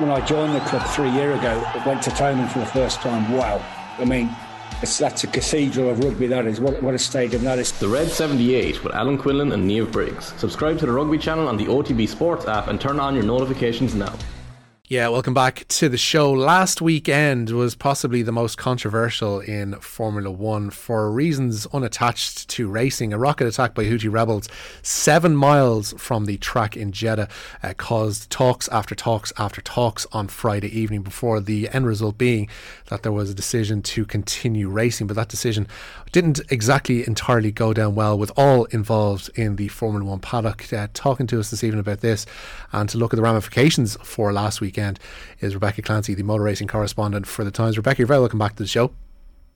when I joined the club three years ago, went to Thomond for the first time. Wow. I mean, it's, that's a cathedral of rugby, that is. What, what a stadium that is. The Red 78 with Alan Quinlan and Niamh Briggs. Subscribe to the Rugby channel on the OTB Sports app and turn on your notifications now. Yeah, welcome back to the show. Last weekend was possibly the most controversial in Formula One for reasons unattached to racing. A rocket attack by Houthi rebels seven miles from the track in Jeddah uh, caused talks after talks after talks on Friday evening before the end result being that there was a decision to continue racing. But that decision didn't exactly entirely go down well with all involved in the Formula One paddock. Uh, talking to us this evening about this and to look at the ramifications for last weekend is Rebecca Clancy, the motor racing correspondent for the Times. Rebecca, you're very welcome back to the show.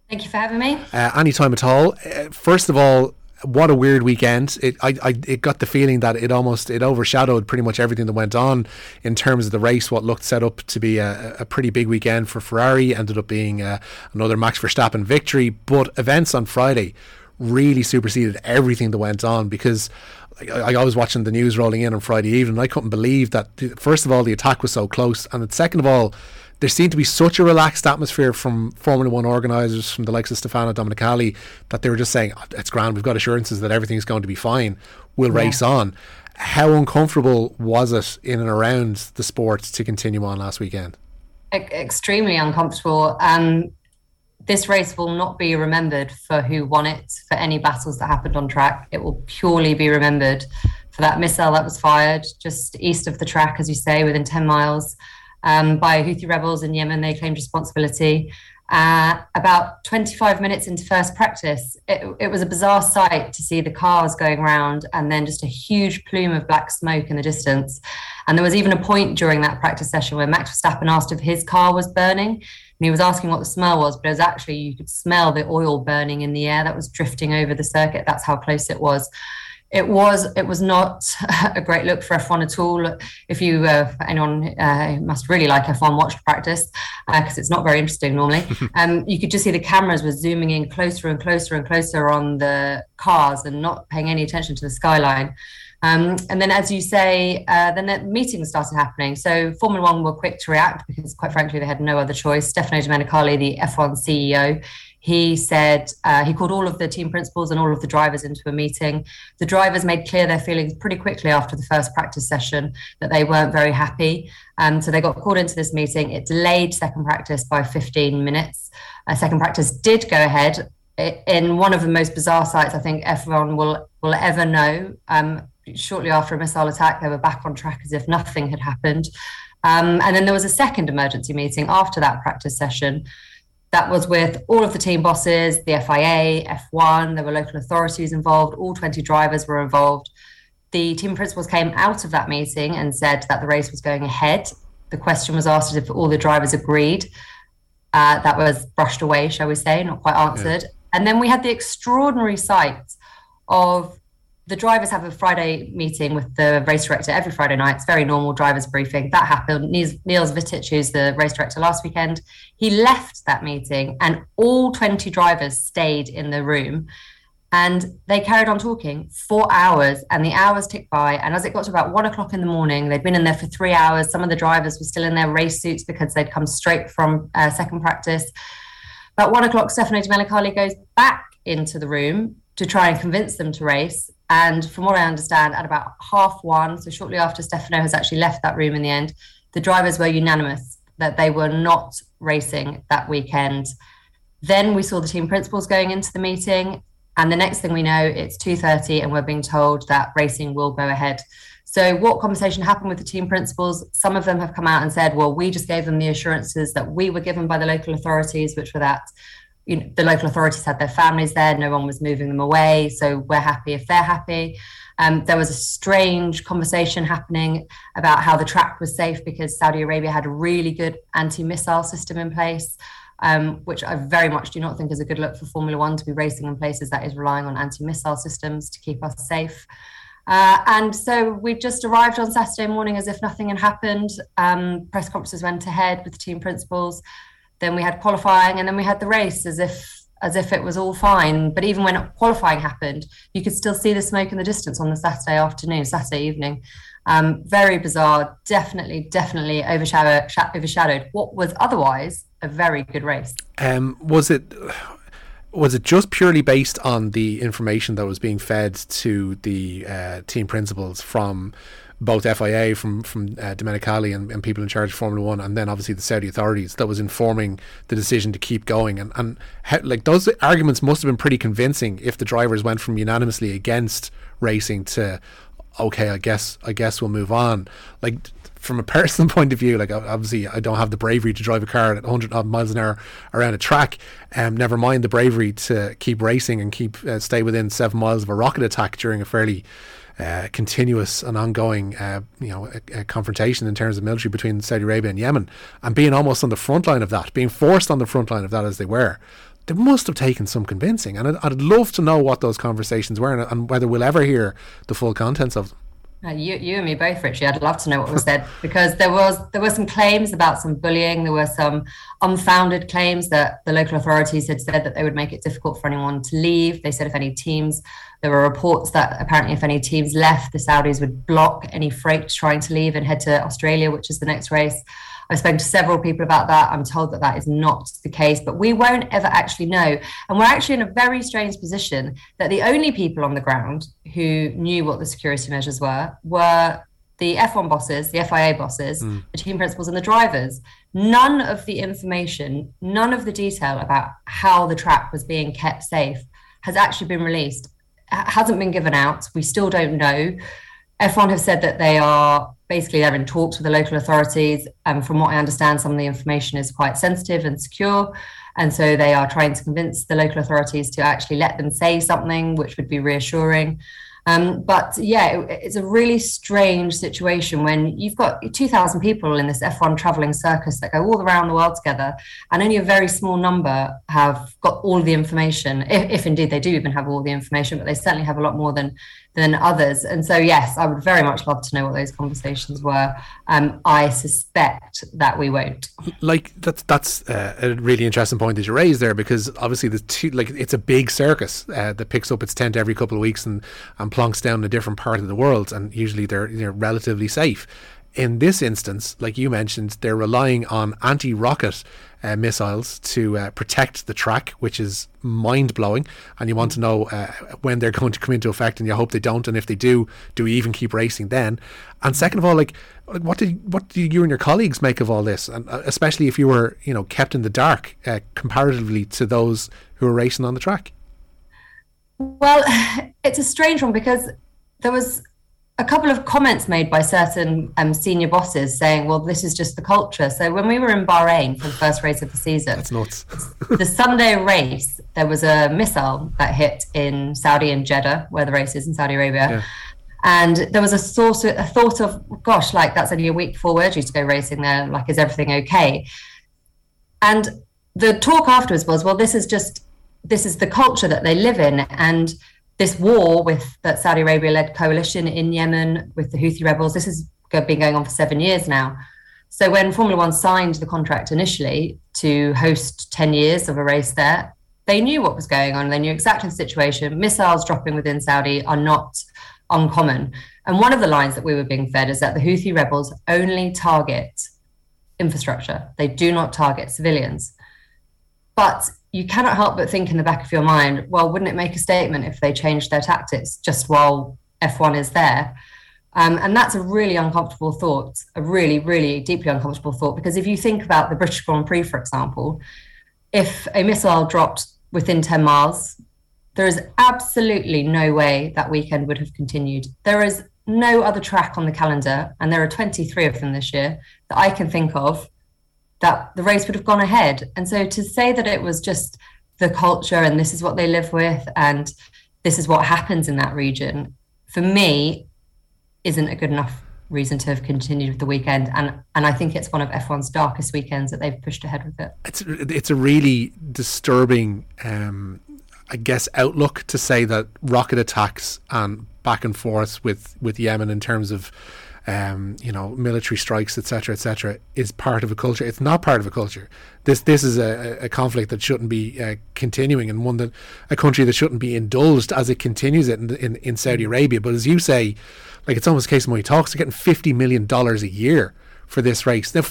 Thank you for having me. Uh, anytime at all. Uh, first of all, what a weird weekend. It I, I it got the feeling that it almost it overshadowed pretty much everything that went on in terms of the race. What looked set up to be a, a pretty big weekend for Ferrari ended up being uh, another Max Verstappen victory. But events on Friday really superseded everything that went on because I, I was watching the news rolling in on Friday evening. I couldn't believe that. First of all, the attack was so close, and second of all there seemed to be such a relaxed atmosphere from Formula One organisers, from the likes of Stefano Domenicali, that they were just saying, oh, it's grand, we've got assurances that everything's going to be fine, we'll yeah. race on. How uncomfortable was it in and around the sport to continue on last weekend? Extremely uncomfortable. Um, this race will not be remembered for who won it, for any battles that happened on track. It will purely be remembered for that missile that was fired just east of the track, as you say, within 10 miles um, by Houthi rebels in Yemen. They claimed responsibility. Uh, about 25 minutes into first practice, it, it, was a bizarre sight to see the cars going around and then just a huge plume of black smoke in the distance. And there was even a point during that practice session where Max Verstappen asked if his car was burning. And he was asking what the smell was, but it was actually, you could smell the oil burning in the air that was drifting over the circuit. That's how close it was it was it was not a great look for F1 at all. If you uh, anyone uh, must really like F1, watch practice because uh, it's not very interesting normally. um, you could just see the cameras were zooming in closer and closer and closer on the cars and not paying any attention to the skyline. Um, and then, as you say, uh, then the meetings started happening. So Formula One were quick to react because, quite frankly, they had no other choice. Stefano Domenicali, the F1 CEO, he said uh, he called all of the team principals and all of the drivers into a meeting. The drivers made clear their feelings pretty quickly after the first practice session that they weren't very happy. Um, so they got called into this meeting. It delayed second practice by 15 minutes. Uh, second practice did go ahead in one of the most bizarre sights I think everyone will will ever know. Um, shortly after a missile attack, they were back on track as if nothing had happened. Um, and then there was a second emergency meeting after that practice session that was with all of the team bosses, the FIA, F1, there were local authorities involved, all 20 drivers were involved. The team principals came out of that meeting and said that the race was going ahead. The question was asked if all the drivers agreed. Uh, that was brushed away, shall we say, not quite answered. Yeah. And then we had the extraordinary sight of the drivers have a Friday meeting with the race director every Friday night. It's very normal drivers briefing. That happened. Niels, Niels Wittich, who's the race director last weekend, he left that meeting and all 20 drivers stayed in the room and they carried on talking for hours and the hours ticked by. And as it got to about one o'clock in the morning, they'd been in there for three hours. Some of the drivers were still in their race suits because they'd come straight from uh, second practice. About one o'clock, Stefano Domenicali goes back into the room to try and convince them to race. And from what I understand, at about half one, so shortly after Stefano has actually left that room in the end, the drivers were unanimous that they were not racing that weekend. Then we saw the team principals going into the meeting, and the next thing we know, it's 2:30, and we're being told that racing will go ahead. So, what conversation happened with the team principals? Some of them have come out and said, "Well, we just gave them the assurances that we were given by the local authorities, which were that you know, the local authorities had their families there, no one was moving them away. So we're happy if they're happy. Um, there was a strange conversation happening about how the track was safe because Saudi Arabia had a really good anti missile system in place. Um, which I very much do not think is a good look for Formula One to be racing in places that is relying on anti missile systems to keep us safe. Uh, and so we just arrived on Saturday morning as if nothing had happened. Um, press conferences went ahead with the team principals. Then we had qualifying, and then we had the race as if as if it was all fine. But even when qualifying happened, you could still see the smoke in the distance on the Saturday afternoon, Saturday evening. Um, very bizarre, definitely, definitely overshadowed, overshadowed what was otherwise a very good race. Um, was it was it just purely based on the information that was being fed to the uh, team principals from both FIA, from from uh, Domenicali and, and, people in charge of Formula One, and then obviously the Saudi authorities that was informing the decision to keep going. And and how, like those arguments must have been pretty convincing if the drivers went from unanimously against racing to okay, I guess I guess we'll move on. Like from a personal point of view, like obviously I don't have the bravery to drive a car at 100 miles an hour around a track. Um, never mind the bravery to keep racing and keep uh, stay within seven miles of a rocket attack during a fairly uh, continuous and ongoing, uh, you know, a, a confrontation in terms of military between Saudi Arabia and Yemen, and being almost on the front line of that, being forced on the front line of that as they were they must have taken some convincing. And I'd, I'd, love to know what those conversations were and, and, whether we'll ever hear the full contents of them. Uh, you, you and me both, Richie. I'd love to know what was said because there was there were some claims about some bullying. There were some unfounded claims that the local authorities had said that they would make it difficult for anyone to leave. They said if any teams, there were reports that apparently if any teams left, the Saudis would block any freight trying to leave and head to Australia, which is the next race. I've spoken to several people about that. I'm told that that is not the case, but we won't ever actually know. And we're actually in a very strange position that the only people on the ground who knew what the security measures were were the F1 bosses, the FIA bosses, mm. the team principals, and the drivers. None of the information, none of the detail about how the track was being kept safe has actually been released, hasn't been given out. We still don't know. F1 have said that they are basically they're in talks with the local authorities. And um, from what I understand, some of the information is quite sensitive and secure. And so they are trying to convince the local authorities to actually let them say something, which would be reassuring. Um, but yeah, it, it's a really strange situation when you've got 2,000 people in this F1 traveling circus that go all around the world together, and only a very small number have got all the information, if, if indeed they do even have all the information, but they certainly have a lot more than than others. And so, yes, I would very much love to know what those conversations were. Um, I suspect that we won't. Like that's that's uh, a really interesting point that you raised there because obviously the two like it's a big circus uh, that picks up its tent every couple of weeks and and plonks down in a different part of the world, and usually they're know, relatively safe. In this instance, like you mentioned, they're relying on anti-rocket uh, missiles to uh, protect the track, which is mind blowing. And you want to know uh, when they're going to come into effect, and you hope they don't. And if they do, do we even keep racing then? And second of all, like, what did what do you and your colleagues make of all this? And uh, especially if you were, you know, kept in the dark uh, comparatively to those who were racing on the track. Well, it's a strange one because there was a couple of comments made by certain um, senior bosses saying, well, this is just the culture. So when we were in Bahrain for the first race of the season, That's nuts. the Sunday race, there was a missile that hit in Saudi and Jeddah, where the race is in Saudi Arabia. Yeah. And there was a thought, a thought of, gosh, like that's only a week before we're due to go racing there. Like, is everything okay? And the talk afterwards was, well, this is just, this is the culture that they live in. And this war with that Saudi Arabia led coalition in Yemen with the Houthi rebels, this has been going on for seven years now. So when Formula One signed the contract initially to host 10 years of a race there, they knew what was going on. They knew exactly the situation. Missiles dropping within Saudi are not uncommon. And one of the lines that we were being fed is that the Houthi rebels only target infrastructure, they do not target civilians. But you cannot help but think in the back of your mind, well, wouldn't it make a statement if they changed their tactics just while F1 is there? Um, and that's a really uncomfortable thought, a really, really deeply uncomfortable thought. Because if you think about the British Grand Prix, for example, if a missile dropped within 10 miles, there is absolutely no way that weekend would have continued. There is no other track on the calendar, and there are 23 of them this year that I can think of that the race would have gone ahead. And so to say that it was just the culture and this is what they live with and this is what happens in that region, for me, isn't a good enough reason to have continued with the weekend. And and I think it's one of F1's darkest weekends that they've pushed ahead with it. It's it's a really disturbing, um, I guess, outlook to say that rocket attacks and back and forth with with Yemen in terms of um, you know, military strikes, etc., etc., is part of a culture. It's not part of a culture. This this is a, a conflict that shouldn't be uh, continuing, and one that a country that shouldn't be indulged as it continues it in, in, in Saudi Arabia. But as you say, like it's almost a case of money talks. They're getting fifty million dollars a year for this race. Now,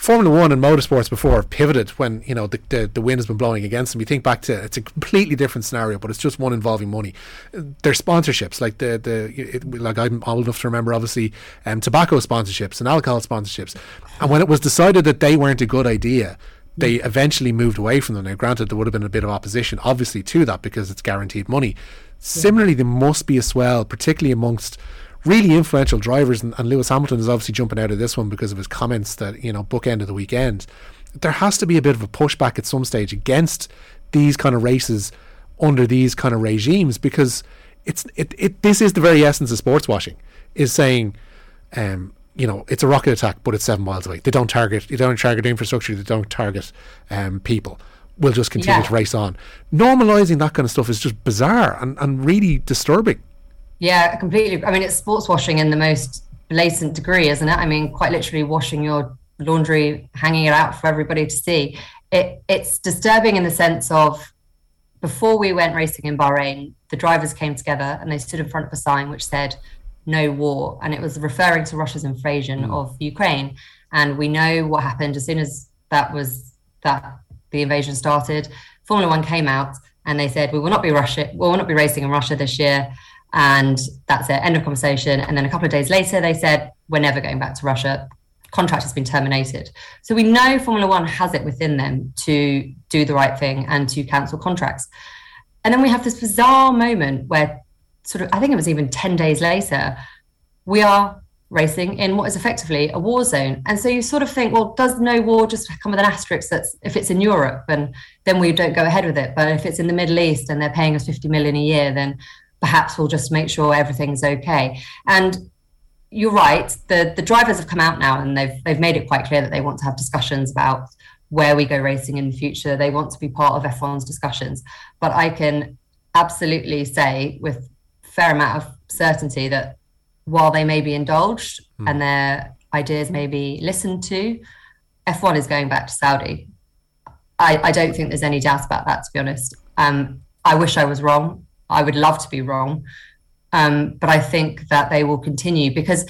Formula One and motorsports before have pivoted when you know the, the, the wind has been blowing against them. You think back to it's a completely different scenario, but it's just one involving money. There's sponsorships like the the it, like I'm old enough to remember obviously um, tobacco sponsorships and alcohol sponsorships, and when it was decided that they weren't a good idea, they eventually moved away from them. Now, granted, there would have been a bit of opposition, obviously, to that because it's guaranteed money. Similarly, there must be as well, particularly amongst really influential drivers, and, and, Lewis Hamilton is obviously jumping out of this one because of his comments that you know bookend of the weekend. There has to be a bit of a pushback at some stage against these kind of races under these kind of regimes because it's it, it this is the very essence of sports washing is saying um, you know it's a rocket attack but it's seven miles away they don't target they don't target infrastructure they don't target um, people we'll just continue yeah. to race on normalizing that kind of stuff is just bizarre and, and really disturbing yeah, completely. I mean, it's sports washing in the most blatant degree, isn't it? I mean, quite literally washing your laundry, hanging it out for everybody to see. It, it's disturbing in the sense of before we went racing in Bahrain, the drivers came together and they stood in front of a sign which said "No war," and it was referring to Russia's invasion mm. of Ukraine. And we know what happened as soon as that was that the invasion started. Formula One came out and they said we will not be Russia, we will not be racing in Russia this year. And that's it, end of conversation. And then a couple of days later, they said, We're never going back to Russia. Contract has been terminated. So we know Formula One has it within them to do the right thing and to cancel contracts. And then we have this bizarre moment where, sort of, I think it was even 10 days later, we are racing in what is effectively a war zone. And so you sort of think, well, does no war just come with an asterisk that's if it's in Europe and then we don't go ahead with it. But if it's in the Middle East and they're paying us 50 million a year, then perhaps we'll just make sure everything's okay. And you're right. The the drivers have come out now and they've they've made it quite clear that they want to have discussions about where we go racing in the future. They want to be part of F1's discussions. But I can absolutely say with fair amount of certainty that while they may be indulged mm. and their ideas may be listened to, F1 is going back to Saudi. I, I don't think there's any doubt about that, to be honest. Um, I wish I was wrong. I would love to be wrong. Um, but I think that they will continue because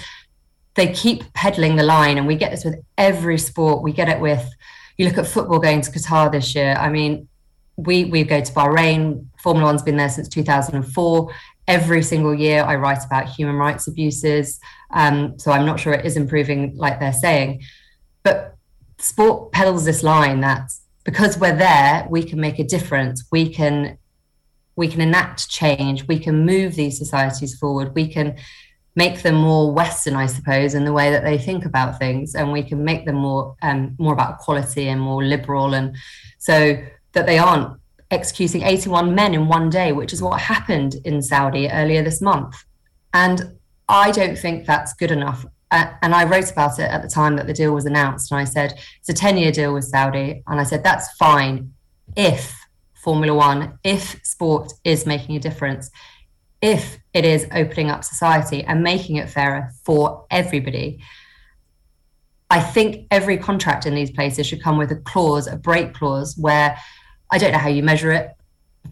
they keep peddling the line. And we get this with every sport. We get it with, you look at football going to Qatar this year. I mean, we, we go to Bahrain. Formula One's been there since 2004. Every single year, I write about human rights abuses. Um, so I'm not sure it is improving like they're saying. But sport peddles this line that because we're there, we can make a difference. We can we can enact change, we can move these societies forward, we can make them more Western, I suppose, in the way that they think about things, and we can make them more um, more about equality and more liberal, and so that they aren't executing 81 men in one day, which is what happened in Saudi earlier this month. And I don't think that's good enough. Uh, and I wrote about it at the time that the deal was announced, and I said it's a 10 year deal with Saudi, and I said that's fine if Formula One, if sport is making a difference, if it is opening up society and making it fairer for everybody. I think every contract in these places should come with a clause, a break clause, where I don't know how you measure it.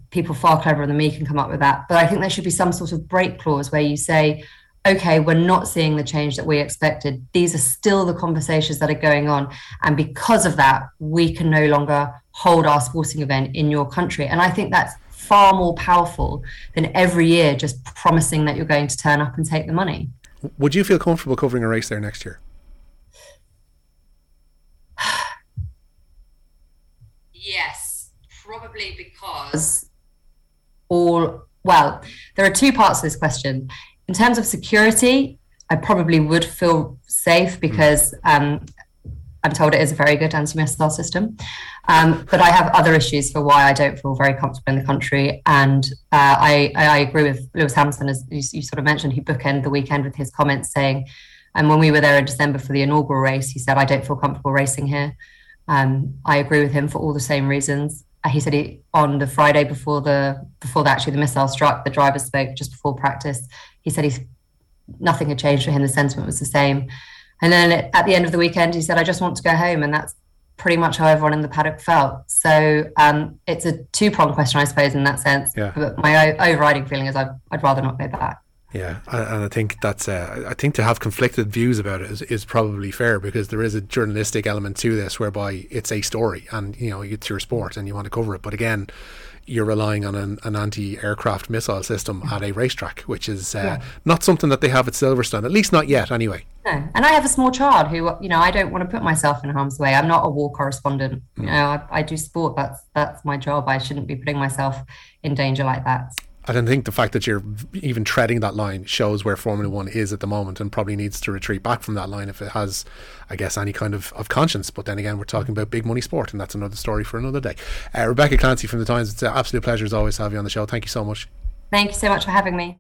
People far cleverer than me can come up with that. But I think there should be some sort of break clause where you say, okay, we're not seeing the change that we expected. These are still the conversations that are going on. And because of that, we can no longer hold our sporting event in your country. And I think that's far more powerful than every year just promising that you're going to turn up and take the money. Would you feel comfortable covering a race there next year? yes, probably because all, well, there are two parts to this question. In terms of security, I probably would feel safe because um, I'm told it is a very good anti-missile system. Um, but I have other issues for why I don't feel very comfortable in the country. And uh, I, I, agree with Lewis Hamilton, as you, you, sort of mentioned, he bookended the weekend with his comments saying, and when we were there in December for the inaugural race, he said, I don't feel comfortable racing here. Um, I agree with him for all the same reasons. Uh, he said he, on the Friday before the before the, actually the missile struck, the driver spoke just before practice. He said he nothing had changed for him. The sentiment was the same. And then at the end of the weekend, he said, I just want to go home. And that's pretty much how everyone in the paddock felt. So um, it's a two pronged question, I suppose, in that sense. Yeah. But my overriding feeling is I'd, I'd rather not go back. Yeah, and I think that's uh, I think to have conflicted views about it is, is probably fair because there is a journalistic element to this whereby it's a story and you know it's your sport and you want to cover it. But again, you're relying on an, an anti-aircraft missile system at a racetrack, which is uh, yeah. not something that they have at Silverstone, at least not yet, anyway. No, and I have a small child who, you know, I don't want to put myself in harm's way. I'm not a war correspondent. You know, I, I do sport. That's that's my job. I shouldn't be putting myself in danger like that. I don't think the fact that you're even treading that line shows where Formula One is at the moment and probably needs to retreat back from that line if it has, I guess, any kind of, of conscience. But then again, we're talking about big money sport, and that's another story for another day. Uh, Rebecca Clancy from The Times, it's an absolute pleasure as always to have you on the show. Thank you so much. Thank you so much for having me.